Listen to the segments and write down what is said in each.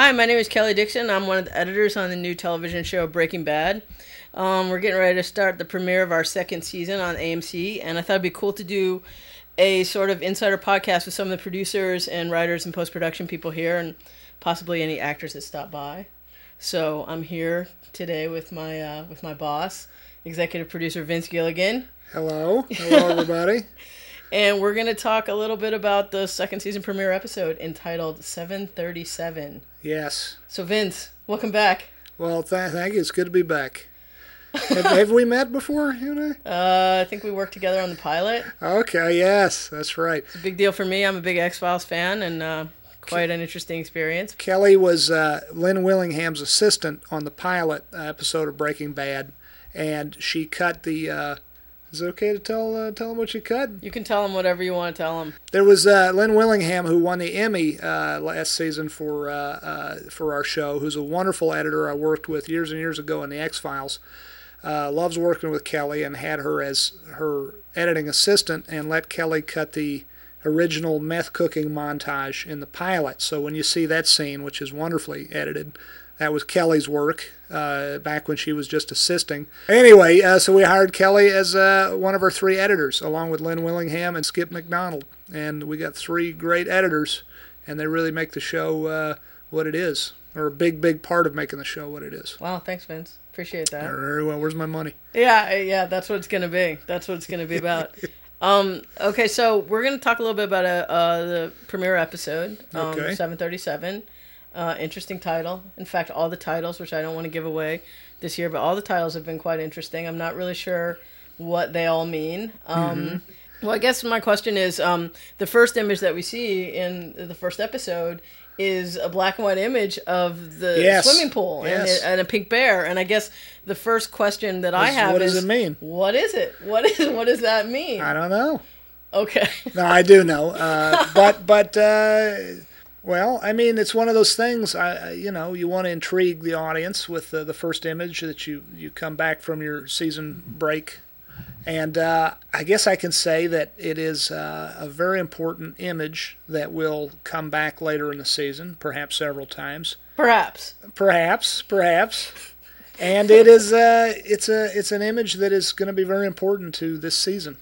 Hi, my name is Kelly Dixon. I'm one of the editors on the new television show Breaking Bad. Um, we're getting ready to start the premiere of our second season on AMC, and I thought it'd be cool to do a sort of insider podcast with some of the producers and writers and post production people here, and possibly any actors that stop by. So I'm here today with my uh, with my boss, executive producer Vince Gilligan, Hello. Hello, everybody. and we're gonna talk a little bit about the second season premiere episode entitled 737. yes. So Vince, welcome back. Well, th- thank you. It's good to be back. have, have we met before, you and I? Uh, I think we worked together on the pilot. Okay, yes, that's right. It's a big deal for me. I'm a big X Files fan, and uh, quite an interesting experience. Kelly was uh, Lynne Willingham's assistant on the pilot uh, episode of Breaking Bad, and she cut the. Uh, is it okay to tell uh, tell them what you cut? You can tell him whatever you want to tell him. There was uh, Lynne Willingham who won the Emmy uh, last season for uh, uh, for our show. Who's a wonderful editor I worked with years and years ago in the X Files. Uh, loves working with Kelly and had her as her editing assistant and let Kelly cut the original meth cooking montage in the pilot. So when you see that scene, which is wonderfully edited, that was Kelly's work uh, back when she was just assisting. Anyway, uh, so we hired Kelly as uh, one of our three editors, along with Lynne Willingham and Skip McDonald. And we got three great editors, and they really make the show uh, what it is, or a big, big part of making the show what it is. Wow, thanks, Vince. Appreciate that. Very well. Where's my money? Yeah, yeah, that's what it's gonna be. That's what it's gonna be about. um, okay, so we're gonna talk a little bit about uh, uh, the premiere episode, um, Okay. 737. Uh, interesting title. In fact, all the titles, which I don't want to give away this year, but all the titles have been quite interesting. I'm not really sure what they all mean. Um, Well, I guess my question is um, the first image that we see in the first episode is a black and white image of the Yes. swimming pool Yes. and, and a pink bear. And I guess the first question that I have Is have what is does it mean? What is it? What is what does that mean? I don't know. Okay. No, I do know, uh, but but uh, well, I mean, it's one of those things. I you know, you want to intrigue the audience with the, the first image that you you come back from your season break, and uh, I guess I can say that it is uh, a very important image that will come back later in the season, perhaps several times, Perhaps. perhaps, perhaps. And it is uh, it's a it's an image that is going to be very important to this season.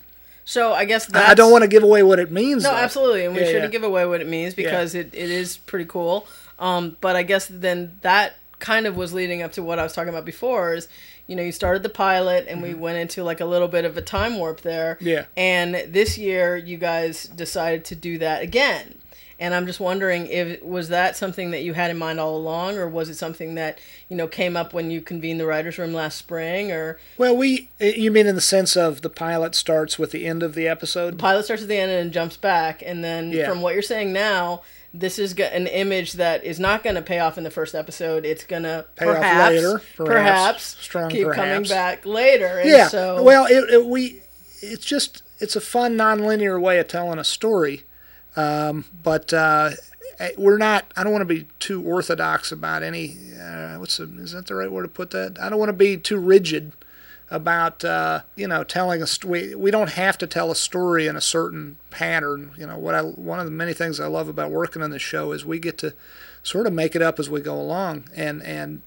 So I guess that's, I don't want to give away what it means. No, though. absolutely, and we Yeah, shouldn't yeah. give away what it means because it, it is pretty cool. Um, but I guess then that kind of was leading up to what I was talking about before. Is you know you started the pilot and we went into like a little bit of a time warp there. Mm-hmm. Yeah. And this year you guys decided to do that again. And I'm just wondering if was that something that you had in mind all along, or was it something that you know came up when you convened the writers' room last spring, or Well, we eh, you mean in the sense of the pilot starts with the end of the episode? pilot starts at the end and jumps back and then Yeah. from what you're saying now this is an image that is not going to pay off in the first episode it's going to Pay off perhaps, later, perhaps perhaps. Keep coming back later and yeah. so Well, it, it, we it's just it's a fun nonlinear way of telling a story, um, but uh, eh, we're not. I don't want to be too orthodox about any. Uh, what's the, is that the right word to put that? I don't want to be too rigid about uh, you know telling a story. We don't have to tell a story in a certain pattern. You know what I one of the many things I love about working on this show is we get to sort of make it up as we go along, and and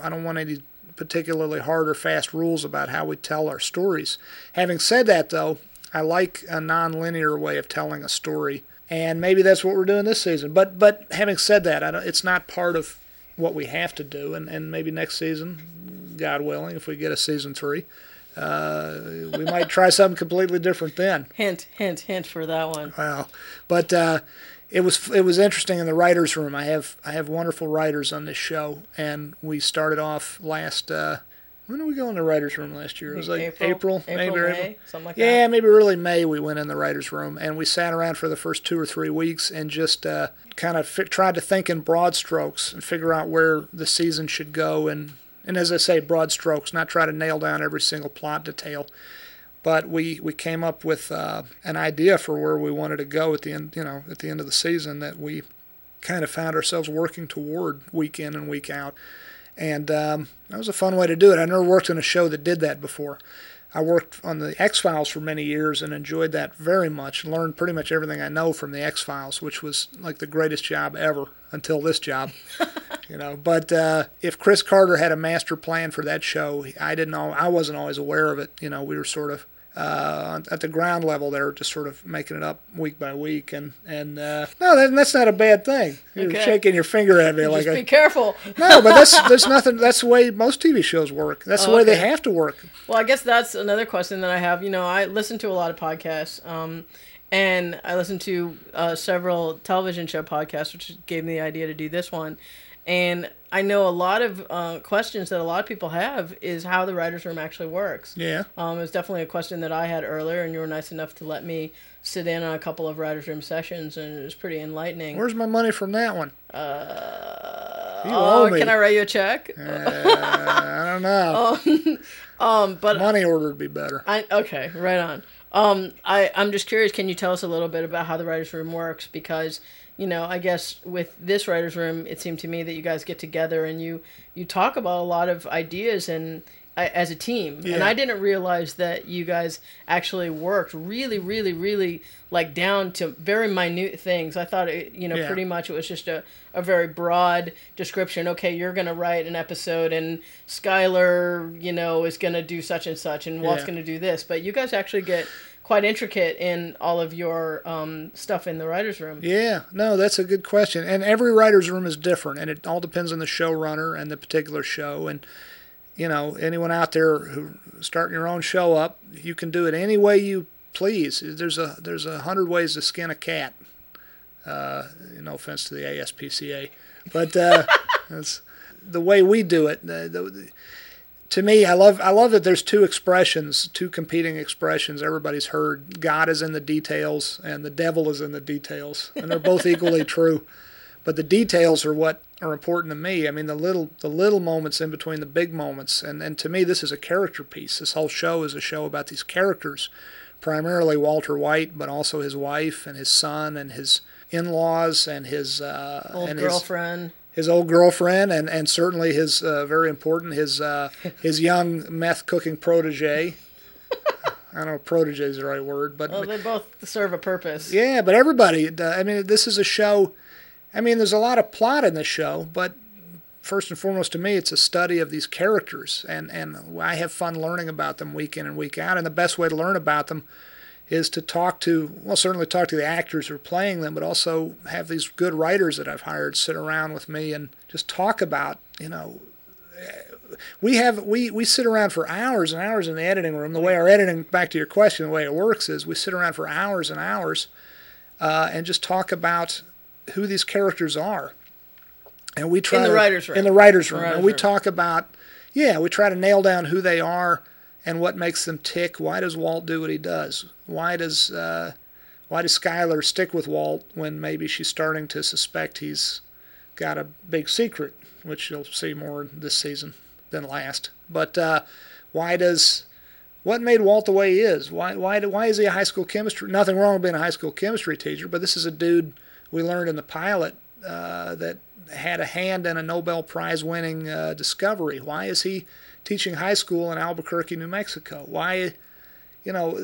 I don't want any particularly hard or fast rules about how we tell our stories. Having said that, though, I like a non-linear way of telling a story, and maybe that's what we're doing this season. But but having said that, I don't, it's not part of what we have to do, and, and maybe next season, God willing, if we get a season three, uh, we might try something completely different then. hint hint hint for that one Wow, but uh, it was it was interesting in the writers' room. I have I have wonderful writers on this show, and we started off last. Uh, when did we go in the writers' room last year? It was like April, april, maybe May, April. something like Yeah, that. maybe early May we went in the writers' room, and we sat around for the first two or three weeks and just uh, kind of fi- tried to think in broad strokes and figure out where the season should go, and and as I say, broad strokes, not try to nail down every single plot detail. But we we came up with uh, an idea for where we wanted to go at the end you know at the end of the season that we kind of found ourselves working toward week in and week out and um, that was a fun way to do it i never worked on a show that did that before I worked on the X Files for many years and enjoyed that very much. Learned pretty much everything I know from the X Files, which was like the greatest job ever until this job. you know. But uh, if Chris Carter had a master plan for that show, I didn't know. I wasn't always aware of it. You know, we were sort of uh, at the ground level there, just sort of making it up week by week, and and uh, no, that, that's not a bad thing. You're Okay. shaking your finger at me like Just be I, careful. no, but that's there's nothing. That's the way most TV shows work. That's the Oh, way they have to work. Well, I guess that's another question that I have. You know, I listen to a lot of podcasts, um, and I listen to uh, several television show podcasts, which gave me the idea to do this one. And I know a lot of uh, questions that a lot of people have is how the writers' room actually works. Yeah. Um, it was definitely a question that I had earlier, and you were nice enough to let me sit in on a couple of writers' room sessions, and it was pretty enlightening. Where's my money from that one? Uh, You oh, can I write you a check? Uh, I don't know. Um, but Money order would be better. I okay, right on. Um, I I'm just curious. Can you tell us a little bit about how the writers' room works? Because you know, I guess with this writers' room, it seemed to me that you guys get together and you you talk about a lot of ideas and as a team. And I didn't realize that you guys actually worked really, really, really like down to very minute things. I thought it, you know, Yeah. pretty much it was just a, a very broad description. Okay, you're going to write an episode and Skyler, you know, is going to do such and such and Walt's Yeah. going to do this. But you guys actually get quite intricate in all of your um, stuff in the writer's room. Yeah, no, that's a good question. And every writer's room is different, and it all depends on the showrunner and the particular show. And you know, anyone out there who starting your own show up, you can do it any way you please. There's a there's a hundred ways to skin a cat. Uh, no offense to the ASPCA, but uh, that's the way we do it. The, the, to me, I love I love that there's two expressions, two competing expressions. Everybody's heard God is in the details and the devil is in the details, and they're both equally true. But the details are what are important to me. I mean, the little the little moments in between the big moments, and and to me, this is a character piece. This whole show is a show about these characters, primarily Walter White, but also his wife and his son and his in-laws and his uh, Old and girlfriend. his old girlfriend and, and certainly his uh, very important his uh, his young meth cooking protege. I don't know if protege is the right word, but Well, they both serve a purpose. yeah, but everybody. I mean, this is a show. I mean, there's a lot of plot in this show, but first and foremost to me, it's a study of these characters, and and I have fun learning about them week in and week out. And the best way to learn about them is to talk to well, certainly talk to the actors who are playing them, but also have these good writers that I've hired sit around with me and just talk about you know we have we we sit around for hours and hours in the editing room. The way our editing, back to your question, the way it works is we sit around for hours and hours uh, and just talk about who these characters are. And we try in the to, writers' room. In the writers' room, writers' and we room. talk about yeah, we try to nail down who they are and what makes them tick. Why does Walt do what he does? Why does uh, why does Skyler stick with Walt when maybe she's starting to suspect he's got a big secret, which you'll see more this season than last. But uh, why does what made Walt the way he is? Why why why is he a high school chemistry? Nothing wrong with being a high school chemistry teacher, but this is a dude we learned in the pilot uh, that had a hand in a Nobel Prize winning uh, discovery. Why is he teaching high school in Albuquerque, New Mexico? Why, you know,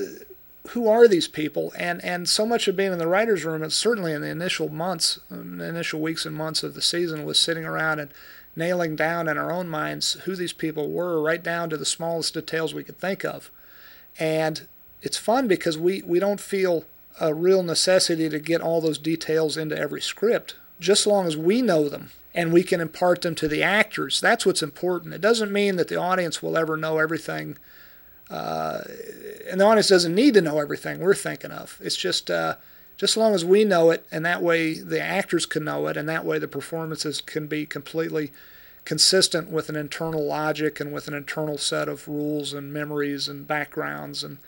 who are these people? And and so much of being in the writers' room, and certainly in the initial months, the initial weeks and months of the season, was sitting around and nailing down in our own minds who these people were, right down to the smallest details we could think of. And it's fun because we, we don't feel a real necessity to get all those details into every script, just as long as we know them and we can impart them to the actors. That's what's important. It doesn't mean that the audience will ever know everything, uh, and the audience doesn't need to know everything we're thinking of. It's just uh, just as long as we know it, and that way the actors can know it, and that way the performances can be completely consistent with an internal logic and with an internal set of rules and memories and backgrounds and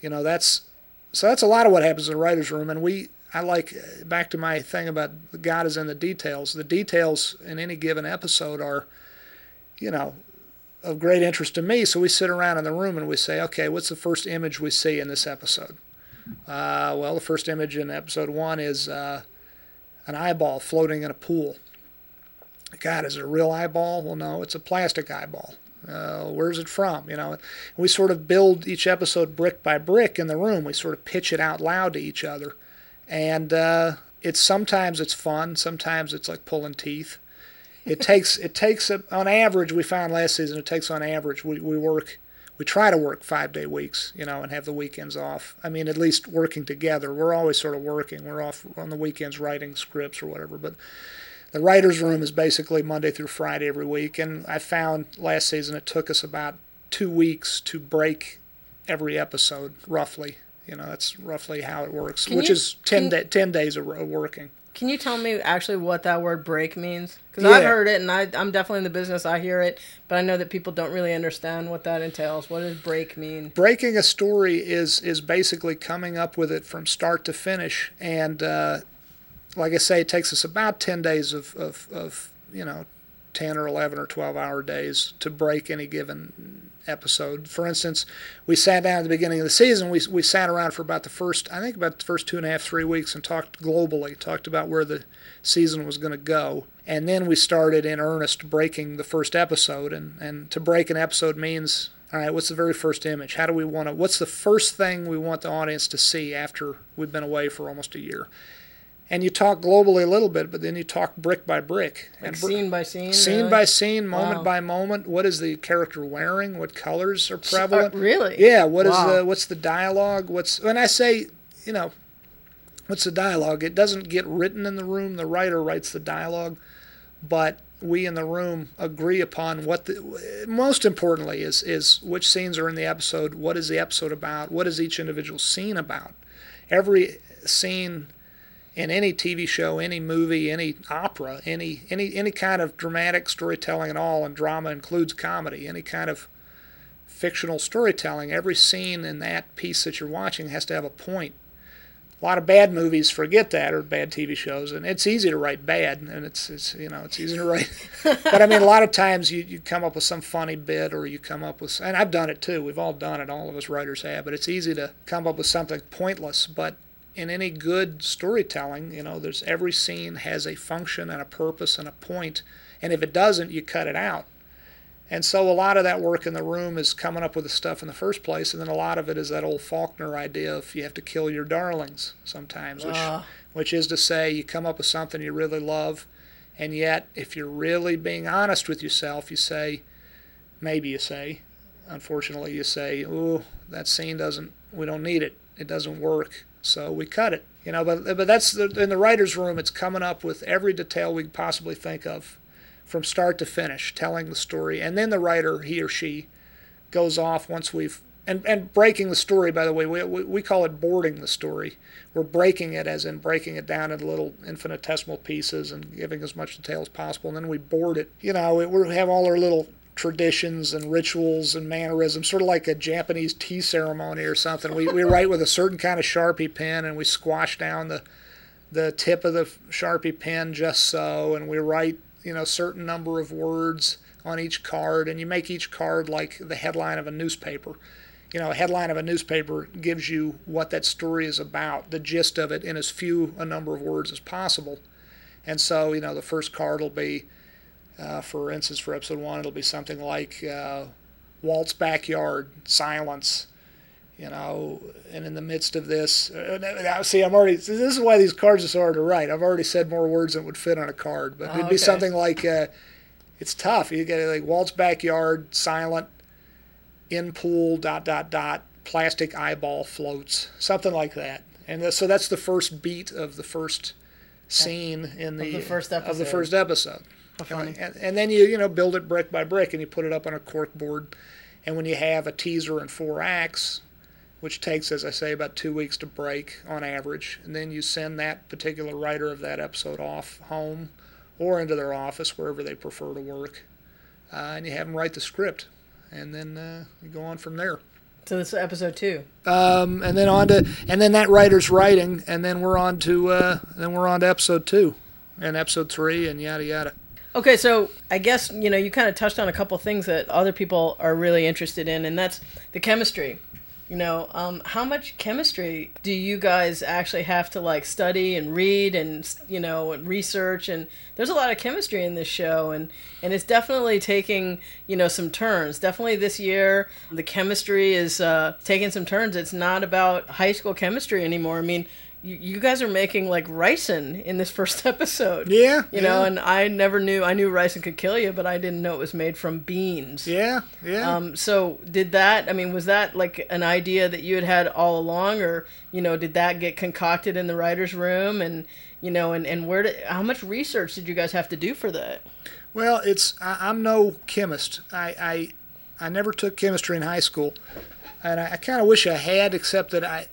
you know that's so that's a lot of what happens in the writers room and we i like back to my thing about god is in the details the details in any given episode are you know of great interest to me so we sit around in the room and we say okay what's the first image we see in this episode uh, well the first image in episode one is uh, an eyeball floating in a pool God, is it a real eyeball? Well, no, it's a plastic eyeball. Uh, where's it from? You know, we sort of build each episode brick by brick in the room. We sort of pitch it out loud to each other, and uh, it's sometimes it's fun, sometimes it's like pulling teeth, it takes it takes a, on average. We found last season it takes on average we, we work we try to work five day weeks, you know, and have the weekends off. I mean, at least working together. We're always sort of working. We're off on the weekends writing scripts or whatever, but the writer's room is basically Monday through Friday every week. And I found last season it took us about two weeks to break every episode, roughly. You know, that's roughly how it works, Can which you- is 10, can- da 10 days of working. Can you tell me actually what that word break means? Because Yeah. I've heard it and I, I'm definitely in the business. I hear it, but I know that people don't really understand what that entails. What does break mean? breaking a story is is basically coming up with it from start to finish and uh, like i say it takes us about 10 days of, of, of you know 10 or 11 or 12 hour days to break any given episode. For instance we sat down at the beginning of the season we, we sat around for about the first i think about the first two and a half three weeks and talked globally talked about where the season was going to go. And then we started in earnest breaking the first episode. And, and to break an episode means all right what's the very first image? How do we want to what's the first thing we want the audience to see after we've been away for almost a year and you talk globally a little bit but then you talk brick by brick Like and br- scene by scene? scene really? by scene moment Wow. by moment what is the character wearing what colors are Uh, prevalent really? yeah, what is Wow. the what's the dialogue? What's when I say, you know, what's the dialogue? It doesn't get written in the room. The writer writes the dialogue, but we in the room agree upon what the most importantly is is which scenes are in the episode, what is the episode about, what is each individual scene about. Every scene in any TV show, any movie, any opera, any any any kind of dramatic storytelling at all, and drama includes comedy, any kind of fictional storytelling, every scene in that piece that you're watching has to have a point. A lot of bad movies forget that, or bad TV shows, and it's easy to write bad, and it's, it's you know it's easy to write. but I mean, a lot of times you, you come up with some funny bit, or you come up with, and I've done it too. We've all done it. All of us writers have. But it's easy to come up with something pointless. But in any good storytelling, you know, there's every scene has a function and a purpose and a point, and if it doesn't, you cut it out. And so a lot of that work in the room is coming up with the stuff in the first place, and then a lot of it is that old Faulkner idea of you have to kill your darlings sometimes, which, Ah. which is to say you come up with something you really love, and yet if you're really being honest with yourself, you say, maybe you say, unfortunately you say, oh, that scene doesn't, we don't need it, it doesn't work, so we cut it. You know, but but that's the, in the writer's room. It's coming up with every detail we possibly think of from start to finish, telling the story, and then the writer, he or she, goes off once we've and, and breaking the story. By the way, we, we we call it boarding the story. We're breaking it as in breaking it down into little infinitesimal pieces and giving as much detail as possible, and then we board it. You know, we, we have all our little traditions and rituals and mannerisms, sort of like a Japanese tea ceremony or something. We we write with a certain kind of sharpie pen, and we squash down the the tip of the sharpie pen just so, and we write you know certain number of words on each card, and you make each card like the headline of a newspaper. You know, a headline of a newspaper gives you what that story is about, the gist of it, in as few a number of words as possible. And so, you know, the first card will be, uh, for instance, for episode one, it'll be something like uh, Walt's backyard, silence, you know, and in the midst of this, uh, now, see, I'm already, this is why these cards are so hard to write. I've already said more words than would fit on a card, but Oh, it'd be okay. something like, uh, it's tough. You get like Walt's backyard, silent, in pool, dot, dot, dot, plastic eyeball floats, something like that. And th- so that's the first beat of the first scene in the, the first Of the first episode. Funny. And, and then you you know build it brick by brick and you put it up on a cork board. And when you have a teaser and four acts, which takes, as I say, about two weeks to break on average, and then you send that particular writer of that episode off home or into their office wherever they prefer to work, uh, and you have them write the script, and then uh, you go on from there. So this is episode two. Um, and then on to and then that writer's writing, and then we're on to uh, then we're on to episode two, and episode three, and yada yada. Okay, so I guess you know you kind of touched on a couple things that other people are really interested in, and that's the chemistry. You know, um, how much chemistry do you guys actually have to like study and read and you know and research? And there's a lot of chemistry in this show, and and it's definitely taking you know some turns. Definitely this year, the chemistry is uh, taking some turns. It's not about high school chemistry anymore. I mean, you, you guys are making like ricin in this first episode. Yeah, You know, and I never knew I knew ricin could kill you, but I didn't know it was made from beans. Yeah, yeah. Um, so did that? I mean, was that like an idea that you had had all along, or you know, did that get concocted in the writers' room? And you know, and and where did how much research did you guys have to do for that? Well, it's I, I'm no chemist. I, I I never took chemistry in high school, and I, I kind of wish I had, except that I,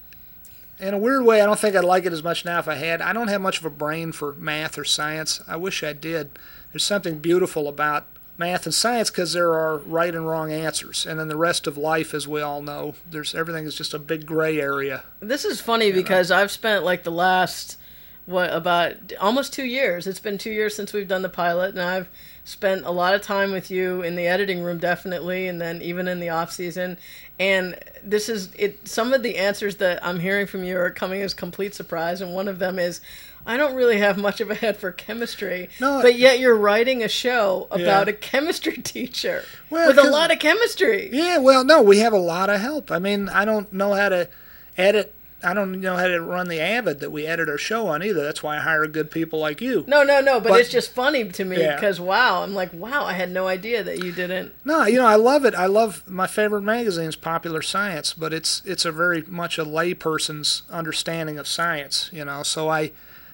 in a weird way, I don't think I'd like it as much now if I had. I don't have much of a brain for math or science. I wish I did. There's something beautiful about math and science because there are right and wrong answers, and then the rest of life, as we all know, there's everything is just a big gray area. This is funny uh, because I've spent like the last what about almost two years. It's been two years since we've done the pilot, and I've spent a lot of time with you in the editing room, definitely, and then even in the off season. And this is it. Some of the answers that I'm hearing from you are coming as complete surprise, and one of them is. I don't really have much of a head for chemistry, No, but yet you're writing a show about Yeah. a chemistry teacher Well, with a lot of chemistry. Yeah, well, no, we have a lot of help. I mean, I don't know how to edit. I don't know how to run the Avid that we edit our show on either. That's why I hire good people like you. No, no, no, but, But- it's just funny to me Yeah. because wow, I'm like, wow, I had no idea that you didn't. No, you know, I love it. I love my favorite magazine is Popular Science, but it's it's a very much a layperson's understanding of science. You know, so I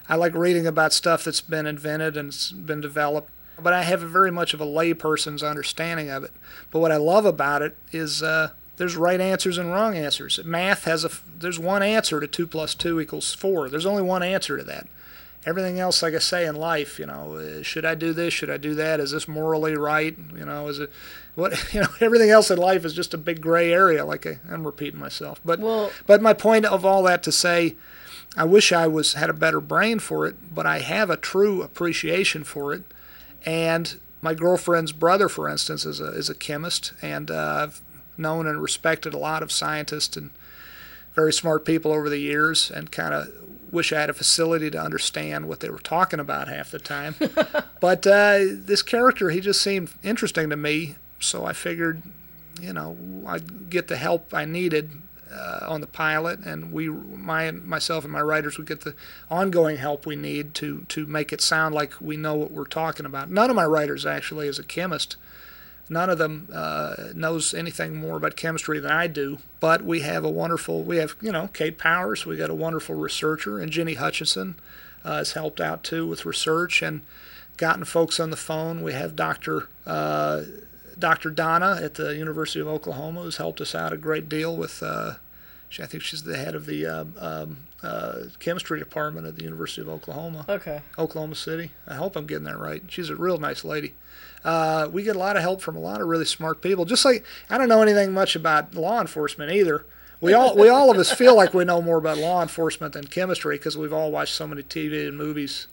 I like reading about stuff that's been invented and it's been developed, but I have a very much of a layperson's understanding of it. But what I love about it is uh, there's right answers and wrong answers. Math has a there's one answer to two plus two equals four. There's only one answer to that. Everything else, like I say in life, you know, uh, should I do this? Should I do that? Is this morally right? You know, is it what you know? Everything else in life is just a big gray area. Like I, I'm repeating myself, but Well- but my point of all that to say, I wish I was had a better brain for it, but I have a true appreciation for it, and my girlfriend's brother, for instance, is a is a chemist, and uh, I've known and respected a lot of scientists and very smart people over the years, and kind of wish I had a facility to understand what they were talking about half the time. but uh, this character, he just seemed interesting to me, so I figured, you know, I'd get the help I needed uh, on the pilot, and we, my, myself and my writers would get the ongoing help we need to to make it sound like we know what we're talking about. None of my writers actually is a chemist. None of them uh, knows anything more about chemistry than I do. But we have a wonderful, we have you know Kate Powers, we got a wonderful researcher, and Jenny Hutchison uh, has helped out too with research and gotten folks on the phone. We have Doctor. Uh, Dr. Donna at the University of Oklahoma has helped us out a great deal with. Uh, she, I think she's the head of the um, um, uh, chemistry department at the University of Oklahoma, Okay. Oklahoma City. I hope I'm getting that right. She's a real nice lady. Uh, we get a lot of help from a lot of really smart people. Just like I don't know anything much about law enforcement either. We all we all of us feel like we know more about law enforcement than chemistry because we've all watched so many TV and movies,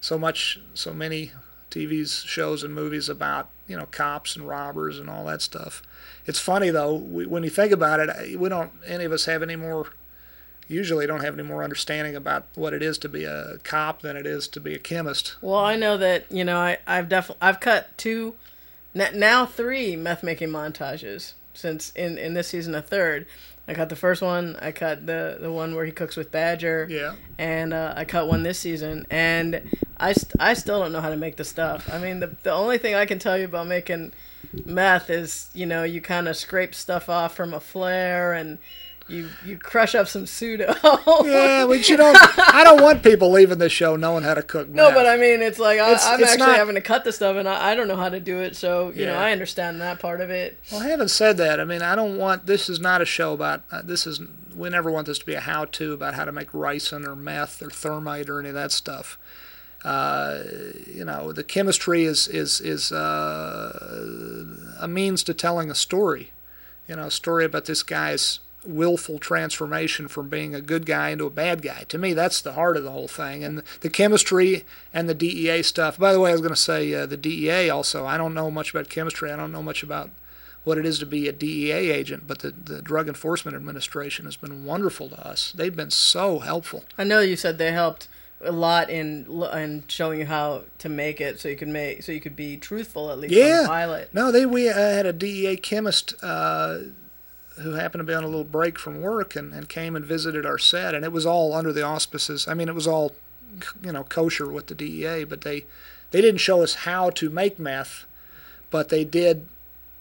so much, so many TVs, shows, and movies about you know cops and robbers and all that stuff. It's funny though we, when you think about it, we don't any of us have any more. Usually, don't have any more understanding about what it is to be a cop than it is to be a chemist. Well, I know that you know I I've definitely I've cut two, now three meth making montages since in in this season a third. I cut the first one. I cut the the one where he cooks with Badger. Yeah. And uh, I cut one this season, and I, st- I still don't know how to make the stuff. I mean, the the only thing I can tell you about making meth is you know you kind of scrape stuff off from a flare and. You, you crush up some pseudo. Yeah, but you don't. I don't want people leaving the show knowing how to cook. meth. No, but I mean, it's like I, It's- I'm it's actually not- having to cut the stuff, and I, I don't know how to do it. So you know, I understand that part of it. Well, having said that, I mean, I don't want. This is not a show about. Uh, this is. We never want this to be a how-to about how to make ricin or meth or thermite or any of that stuff. Uh, you know, the chemistry is is is uh, a means to telling a story. You know, a story about this guy's willful transformation from being a good guy into a bad guy. To me, that's the heart of the whole thing. And the chemistry and the DEA stuff. By the way, I was going to say uh, the DEA also. I don't know much about chemistry. I don't know much about what it is to be a DEA agent, but the, the Drug Enforcement Administration has been wonderful to us. They've been so helpful. I know you said they helped a lot in in showing you how to make it, so you could make so you could be truthful at least on Yeah. the pilot. No, they we uh, had a DEA chemist uh, who happened to be on a little break from work and, and came and visited our set, and it was all under the auspices. I mean, it was all, you know, kosher with the DEA, but they they didn't show us how to make meth, but they did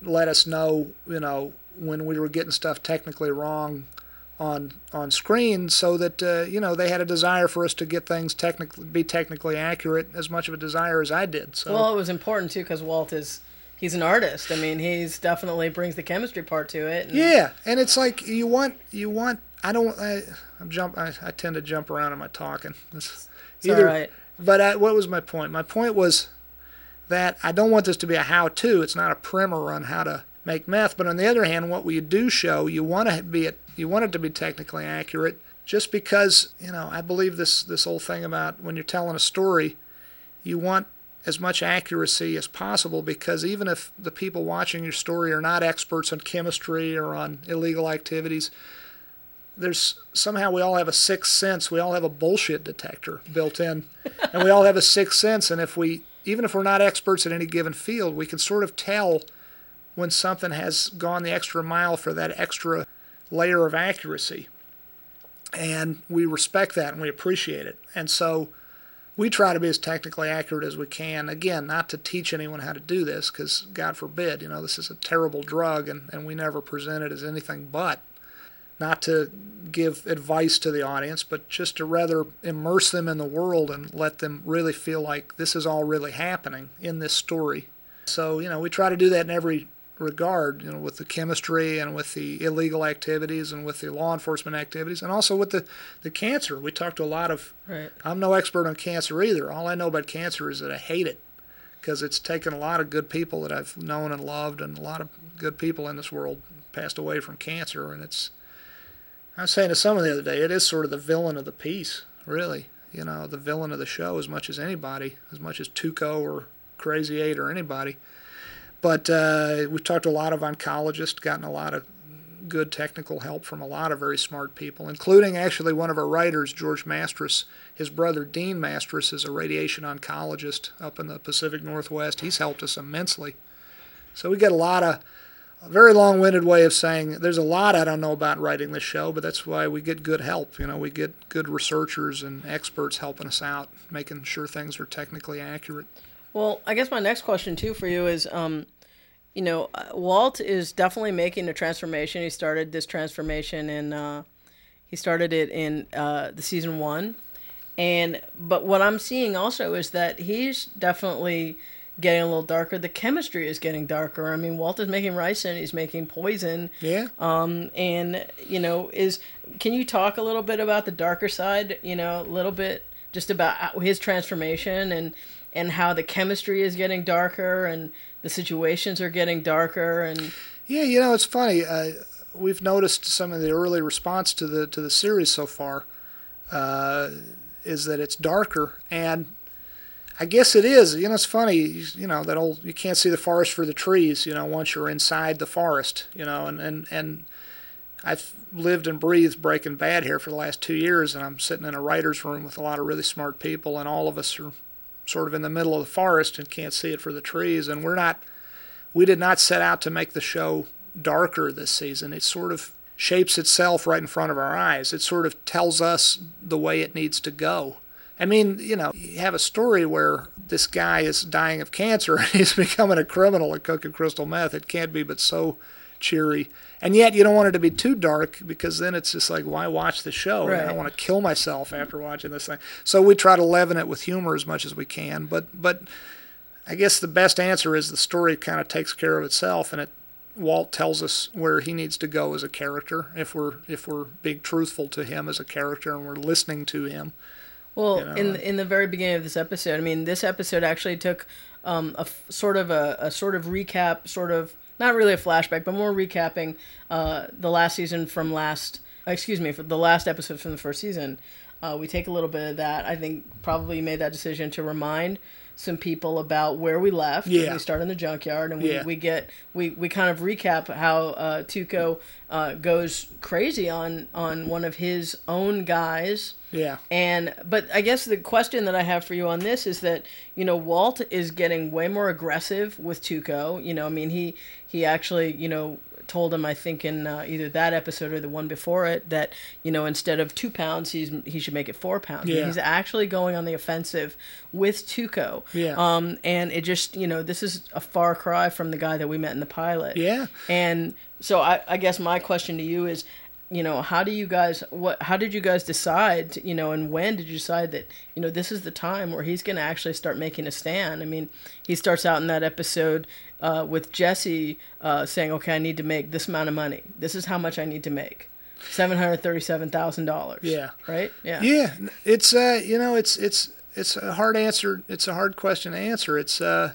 let us know, you know, when we were getting stuff technically wrong on on screen, so that uh, you know they had a desire for us to get things technically be technically accurate, as much of a desire as I did. So Well, it was important too because Walt is he's an artist. I mean, he's definitely brings the chemistry part to it. and- Yeah, and it's like you want you want. I don't. I, I'm jump. I, I tend to jump around in my talking. It's it's all right. But I, what was my point? My point was that I don't want this to be a how-to. It's not a primer on how to make meth. But on the other hand, what we do show, you want to be it. You want it to be technically accurate, just because you know. I believe this this whole thing about when you're telling a story, you want as much accuracy as possible because even if the people watching your story are not experts on chemistry or on illegal activities, there's somehow we all have a sixth sense. We all have a bullshit detector built in, and we all have a sixth sense. And if we, even if we're not experts in any given field, we can sort of tell when something has gone the extra mile for that extra layer of accuracy. And we respect that and we appreciate it. And so we try to be as technically accurate as we can. Again, not to teach anyone how to do this, because God forbid, you know, this is a terrible drug and, and we never present it as anything but. Not to give advice to the audience, but just to rather immerse them in the world and let them really feel like this is all really happening in this story. So, you know, we try to do that in every regard, you know, with the chemistry and with the illegal activities and with the law enforcement activities and also with the, the cancer. We talked to a lot of Right. I'm no expert on cancer either. All I know about cancer is that I hate it because it's taken a lot of good people that I've known and loved, and a lot of good people in this world passed away from cancer. And it's, I was saying to someone the other day, it is sort of the villain of the piece, really. You know, the villain of the show as much as anybody, as much as Tuco or Crazy Eight or anybody. But uh, we've talked to a lot of oncologists, gotten a lot of good technical help from a lot of very smart people, including actually one of our writers, George Mastras. His brother, Dean Mastras, is a radiation oncologist up in the Pacific Northwest. He's helped us immensely. So we get a lot of, a very long winded way of saying there's a lot I don't know about writing this show, but that's why we get good help. You know, we get good researchers and experts helping us out, making sure things are technically accurate. Well, I guess my next question too for you is, um, you know, uh, Walt is definitely making a transformation. He started this transformation in, uh, he started it in uh, the season one, and but what I'm seeing also is that he's definitely getting a little darker. The chemistry is getting darker. I mean, Walt is making ricin, he's making poison, Yeah? um, and you know, is can you talk a little bit about the darker side? You know, a little bit just about his transformation and and how the chemistry is getting darker and the situations are getting darker and Yeah, you know, it's funny. Uh, we've noticed some of the early response to the to the series so far uh, is that it's darker, and I guess it is. You know, it's funny. You, know that old you can't see the forest for the trees. You know, once you're inside the forest. You know, and and and I've lived and breathed Breaking Bad here for the last two years, and I'm sitting in a writer's room with a lot of really smart people, and all of us are sort of in the middle of the forest and can't see it for the trees, and we're not we did not set out to make the show darker this season. It sort of shapes itself right in front of our eyes. It sort of tells us the way it needs to go. I mean, you know, you have a story where this guy is dying of cancer and he's becoming a criminal and cooking crystal meth. It can't be but so cheery. And yet you don't want it to be too dark because then it's just like, why watch the show? I don't want to kill myself after watching this thing. So we try to leaven it with humor as much as we can. But but I guess the best answer is the story kind of takes care of itself, and it Walt tells us where he needs to go as a character if we're if we're being truthful to him as a character and we're listening to him. Well, You know, in and- in the very beginning of this episode, I mean, this episode actually took um, a f- sort of a, a sort of recap, sort of not really a flashback, but more recapping uh, the last season from last. Excuse me, for the last episode from the first season. Uh, we take a little bit of that. I think probably made that decision to remind some people about where we left. Yeah. We start in the junkyard, and we, Yeah. we get we, we kind of recap how uh, Tuco uh, goes crazy on on one of his own guys. Yeah, And but I guess the question that I have for you on this is that you know Walt is getting way more aggressive with Tuco. You know, I mean he he actually you know told him, I think in uh, either that episode or the one before it, that you know instead of two pounds, he's he should make it four pounds. Yeah. He's actually going on the offensive with Tuco. Yeah. Um, and it just you know this is a far cry from the guy that we met in the pilot. Yeah. And so I, I guess my question to you is, you know, how do you guys what how did you guys decide, you know, and when did you decide that, you know, this is the time where he's going to actually start making a stand? I mean, he starts out in that episode uh, with Jesse uh, saying, "Okay, I need to make this amount of money. This is how much I need to make." Seven hundred thirty-seven thousand dollars. Yeah. Right. Yeah. Yeah, it's uh, you know, it's it's it's a hard answer. It's a hard question to answer. It's uh,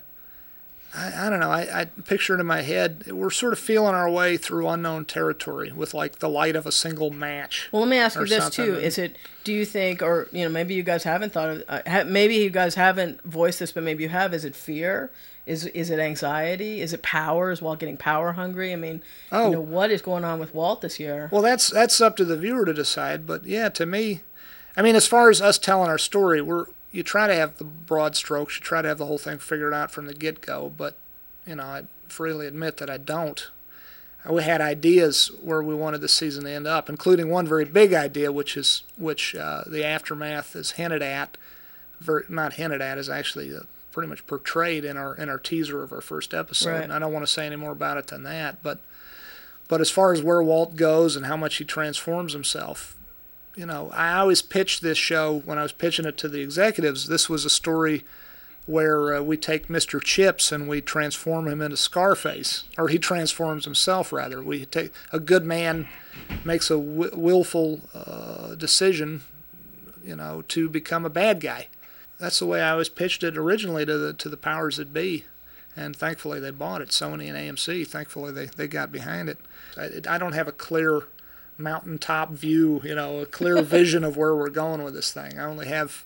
I, I don't know. I, I picture it in my head. We're sort of feeling our way through unknown territory with like the light of a single match. Well, let me ask you this something. too: Is it? Do you think, or you know, maybe you guys haven't thought of, uh, ha- maybe you guys haven't voiced this, but maybe you have. Is it fear? Is is it anxiety? Is it power? Is Walt getting power hungry? I mean, Oh. you know, what is going on with Walt this year? Well, that's that's up to the viewer to decide. But yeah, to me, I mean, as far as us telling our story, we're you try to have the broad strokes. You try to have the whole thing figured out from the get go. But you know, I freely admit that I don't. We had ideas where we wanted the season to end up, including one very big idea, which is which uh, the aftermath is hinted at, ver not hinted at, is actually uh, pretty much portrayed in our in our teaser of our first episode. Right. And I don't want to say any more about it than that, but but as far as where Walt goes and how much he transforms himself, you know, I always pitched this show when I was pitching it to the executives. This was a story where uh, we take Mr. Chips and we transform him into Scarface, or he transforms himself rather. We take a good man makes a willful uh, decision, you know, to become a bad guy. That's the way I always pitched it originally to the to the powers that be, and thankfully they bought it. Sony and AMC, thankfully they they got behind it. I, I don't have a clear mountaintop view, you know, a clear vision of where we're going with this thing. I only have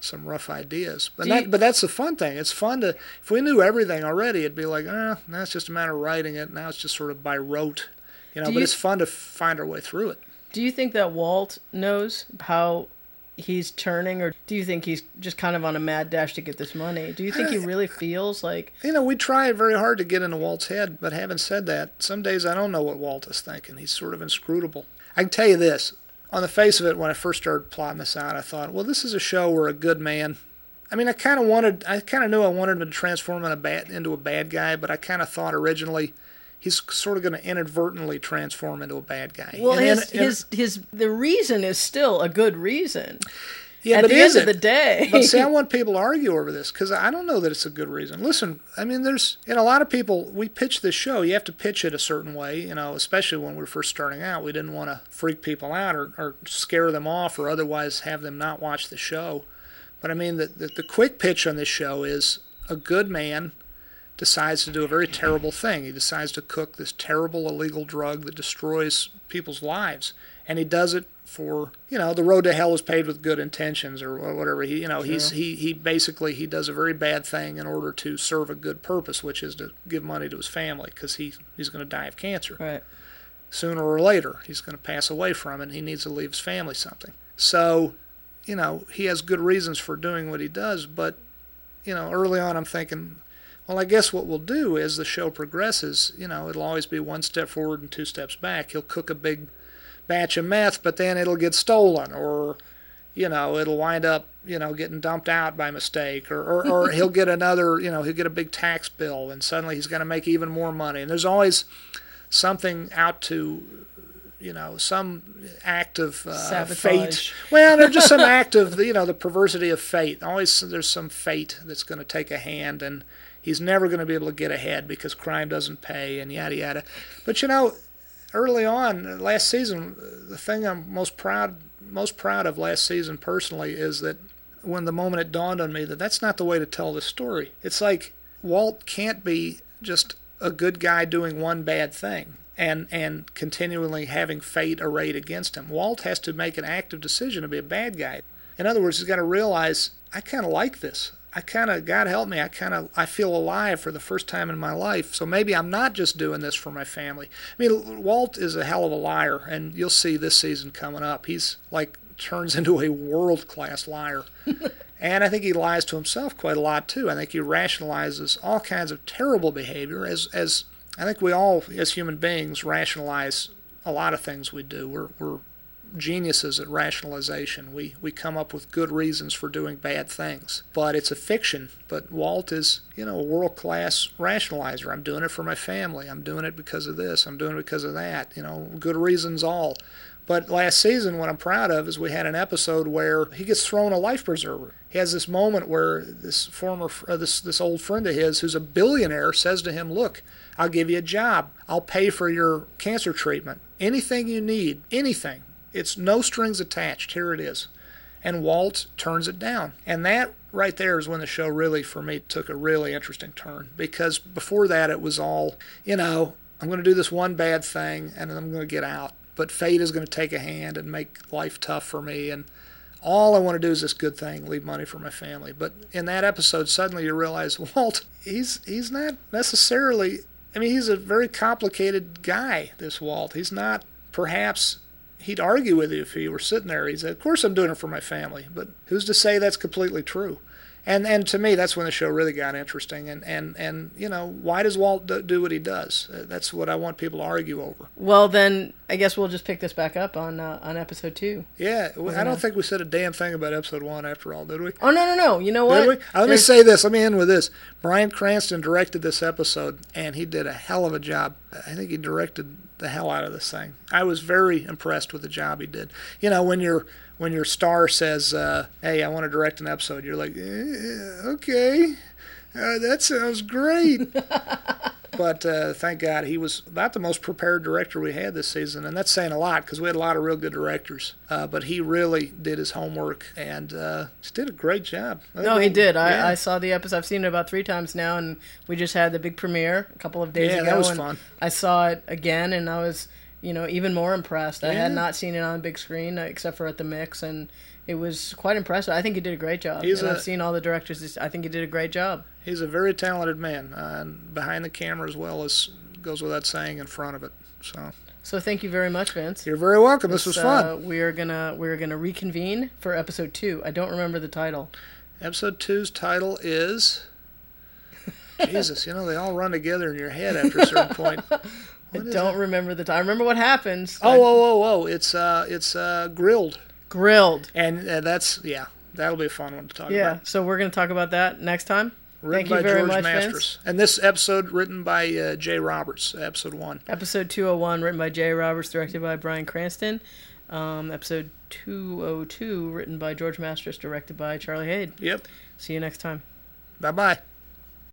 some rough ideas. But that, you- but that's the fun thing. It's fun to if we knew everything already, it'd be like, eh, now it's just a matter of writing it. Now it's just sort of by rote, you know. But you- it's fun to find our way through it. Do you think that Walt knows how he's turning, or do you think he's just kind of on a mad dash to get this money? Do you think he uh, really feels like? You know, we try very hard to get into Walt's head, but having said that, some days I don't know what Walt is thinking. He's sort of inscrutable. I can tell you this. On the face of it, when I first started plotting this out, I thought, well, this is a show where a good man. I mean, I kind of wanted, I kind of knew I wanted him to transform in a bad, into a bad guy, but I kind of thought originally he's sort of going to inadvertently transform into a bad guy. Well, And his his his the reason is still a good reason. yeah, At but the end it? of the day, but see, I want people to argue over this because I don't know that it's a good reason. Listen, I mean, there's and a lot of people. We pitch this show. You have to pitch it a certain way, you know. Especially when we were first starting out, we didn't want to freak people out or, or scare them off or otherwise have them not watch the show. But I mean, the, the the quick pitch on this show is a good man decides to do a very terrible thing. He decides to cook this terrible illegal drug that destroys people's lives, and he does it for you know the road to hell is paved with good intentions or whatever. He you know he's he he basically he does a very bad thing in order to serve a good purpose, which is to give money to his family because he he's going to die of cancer right? sooner or later. He's going to pass away from it and he needs to leave his family something. So, you know, he has good reasons for doing what he does, but, you know, early on I'm thinking, well, I guess what we'll do as the show progresses, you know, it'll always be one step forward and two steps back. He'll cook a big batch of meth, but then it'll get stolen or, you know, it'll wind up, you know, getting dumped out by mistake or, or, or he'll get another, you know, he'll get a big tax bill and suddenly he's going to make even more money. And there's always something out to you know some act of uh, fate well there's just some act of you know the perversity of fate always there's some fate that's going to take a hand and he's never going to be able to get ahead because crime doesn't pay and yada yada but you know early on last season the thing i'm most proud most proud of last season personally is that when the moment it dawned on me that that's not the way to tell this story it's like walt can't be just a good guy doing one bad thing and and continually having fate arrayed against him. Walt has to make an active decision to be a bad guy. In other words, he's got to realize I kind of like this. I kind of God help me. I kind of I feel alive for the first time in my life. So maybe I'm not just doing this for my family. I mean, Walt is a hell of a liar, and you'll see this season coming up. He's like turns into a world class liar. And I think he lies to himself quite a lot too. I think he rationalizes all kinds of terrible behavior as as I think we all, as human beings, rationalize a lot of things we do. We're, we're geniuses at rationalization. We, we come up with good reasons for doing bad things. But it's a fiction. But Walt is, you know, a world class rationalizer. I'm doing it for my family. I'm doing it because of this. I'm doing it because of that. You know, good reasons all. But last season, what I'm proud of is we had an episode where he gets thrown a life preserver. He has this moment where this former, uh, this this old friend of his, who's a billionaire, says to him, "Look, I'll give you a job. I'll pay for your cancer treatment. Anything you need, anything. It's no strings attached. Here it is." And Walt turns it down, and that right there is when the show really, for me, took a really interesting turn. Because before that, it was all, you know, I'm going to do this one bad thing, and then I'm going to get out but fate is going to take a hand and make life tough for me and all I want to do is this good thing, leave money for my family. But in that episode, suddenly you realize Walt, he's he's not necessarily. I mean, he's a very complicated guy. This Walt, he's not. Perhaps he'd argue with you if he were sitting there. He said, "Of course, I'm doing it for my family," but who's to say that's completely true? And and to me that's when the show really got interesting. And and and you know why does walt do what he does? Uh, that's what i want people to argue over. Well then i guess we'll just pick this back up on uh, on episode two. Yeah i don't think we said a damn thing about episode one after all did we? Oh no no no. You know what? did we? Uh, let me say this. Let me end with this. Bryan cranston directed this episode and he did a hell of a job. I think he directed the hell out of this thing. I was very impressed with the job he did. You know when you're when your star says, uh, "Hey, I want to direct an episode," you're like, eh, "Okay, uh, that sounds great." but uh, thank God he was about the most prepared director we had this season, and that's saying a lot because we had a lot of real good directors. Uh, but he really did his homework and uh, just did a great job. No, he did. Yeah. I, I, saw the episode. I've seen it about three times now, and we just had the big premiere a couple of days yeah, ago. Yeah, that was fun. I saw it again, and I was you know, even more impressed. I had not seen it on big screen uh, except for at the mix, and it was quite impressive. I think he did a great job. He's a, I've seen all the directors. I think he did a great job. He's a very talented man, uh, and behind the camera as well as goes without saying in front of it. So. So thank you very much, Vince. You're very welcome. This was fun. Uh, we are gonna we are gonna reconvene for episode two. I don't remember the title. Episode two's title is. Jesus, you know they all run together in your head after a certain point. I don't it? remember the time. I remember what happens. Oh, oh, oh, oh! It's uh, it's uh, grilled. Grilled. And uh, that's yeah, that'll be a fun one to talk yeah, about. Yeah, so we're going to talk about that next time. Written Thank you very George much, Mastras. Vince. And this episode written by uh, Jay Roberts, episode one. Episode 201, written by Jay Roberts, directed by Bryan Cranston. Um, episode 202, written by George Mastras, directed by Charlie Haid. Yep. See you next time. Bye bye.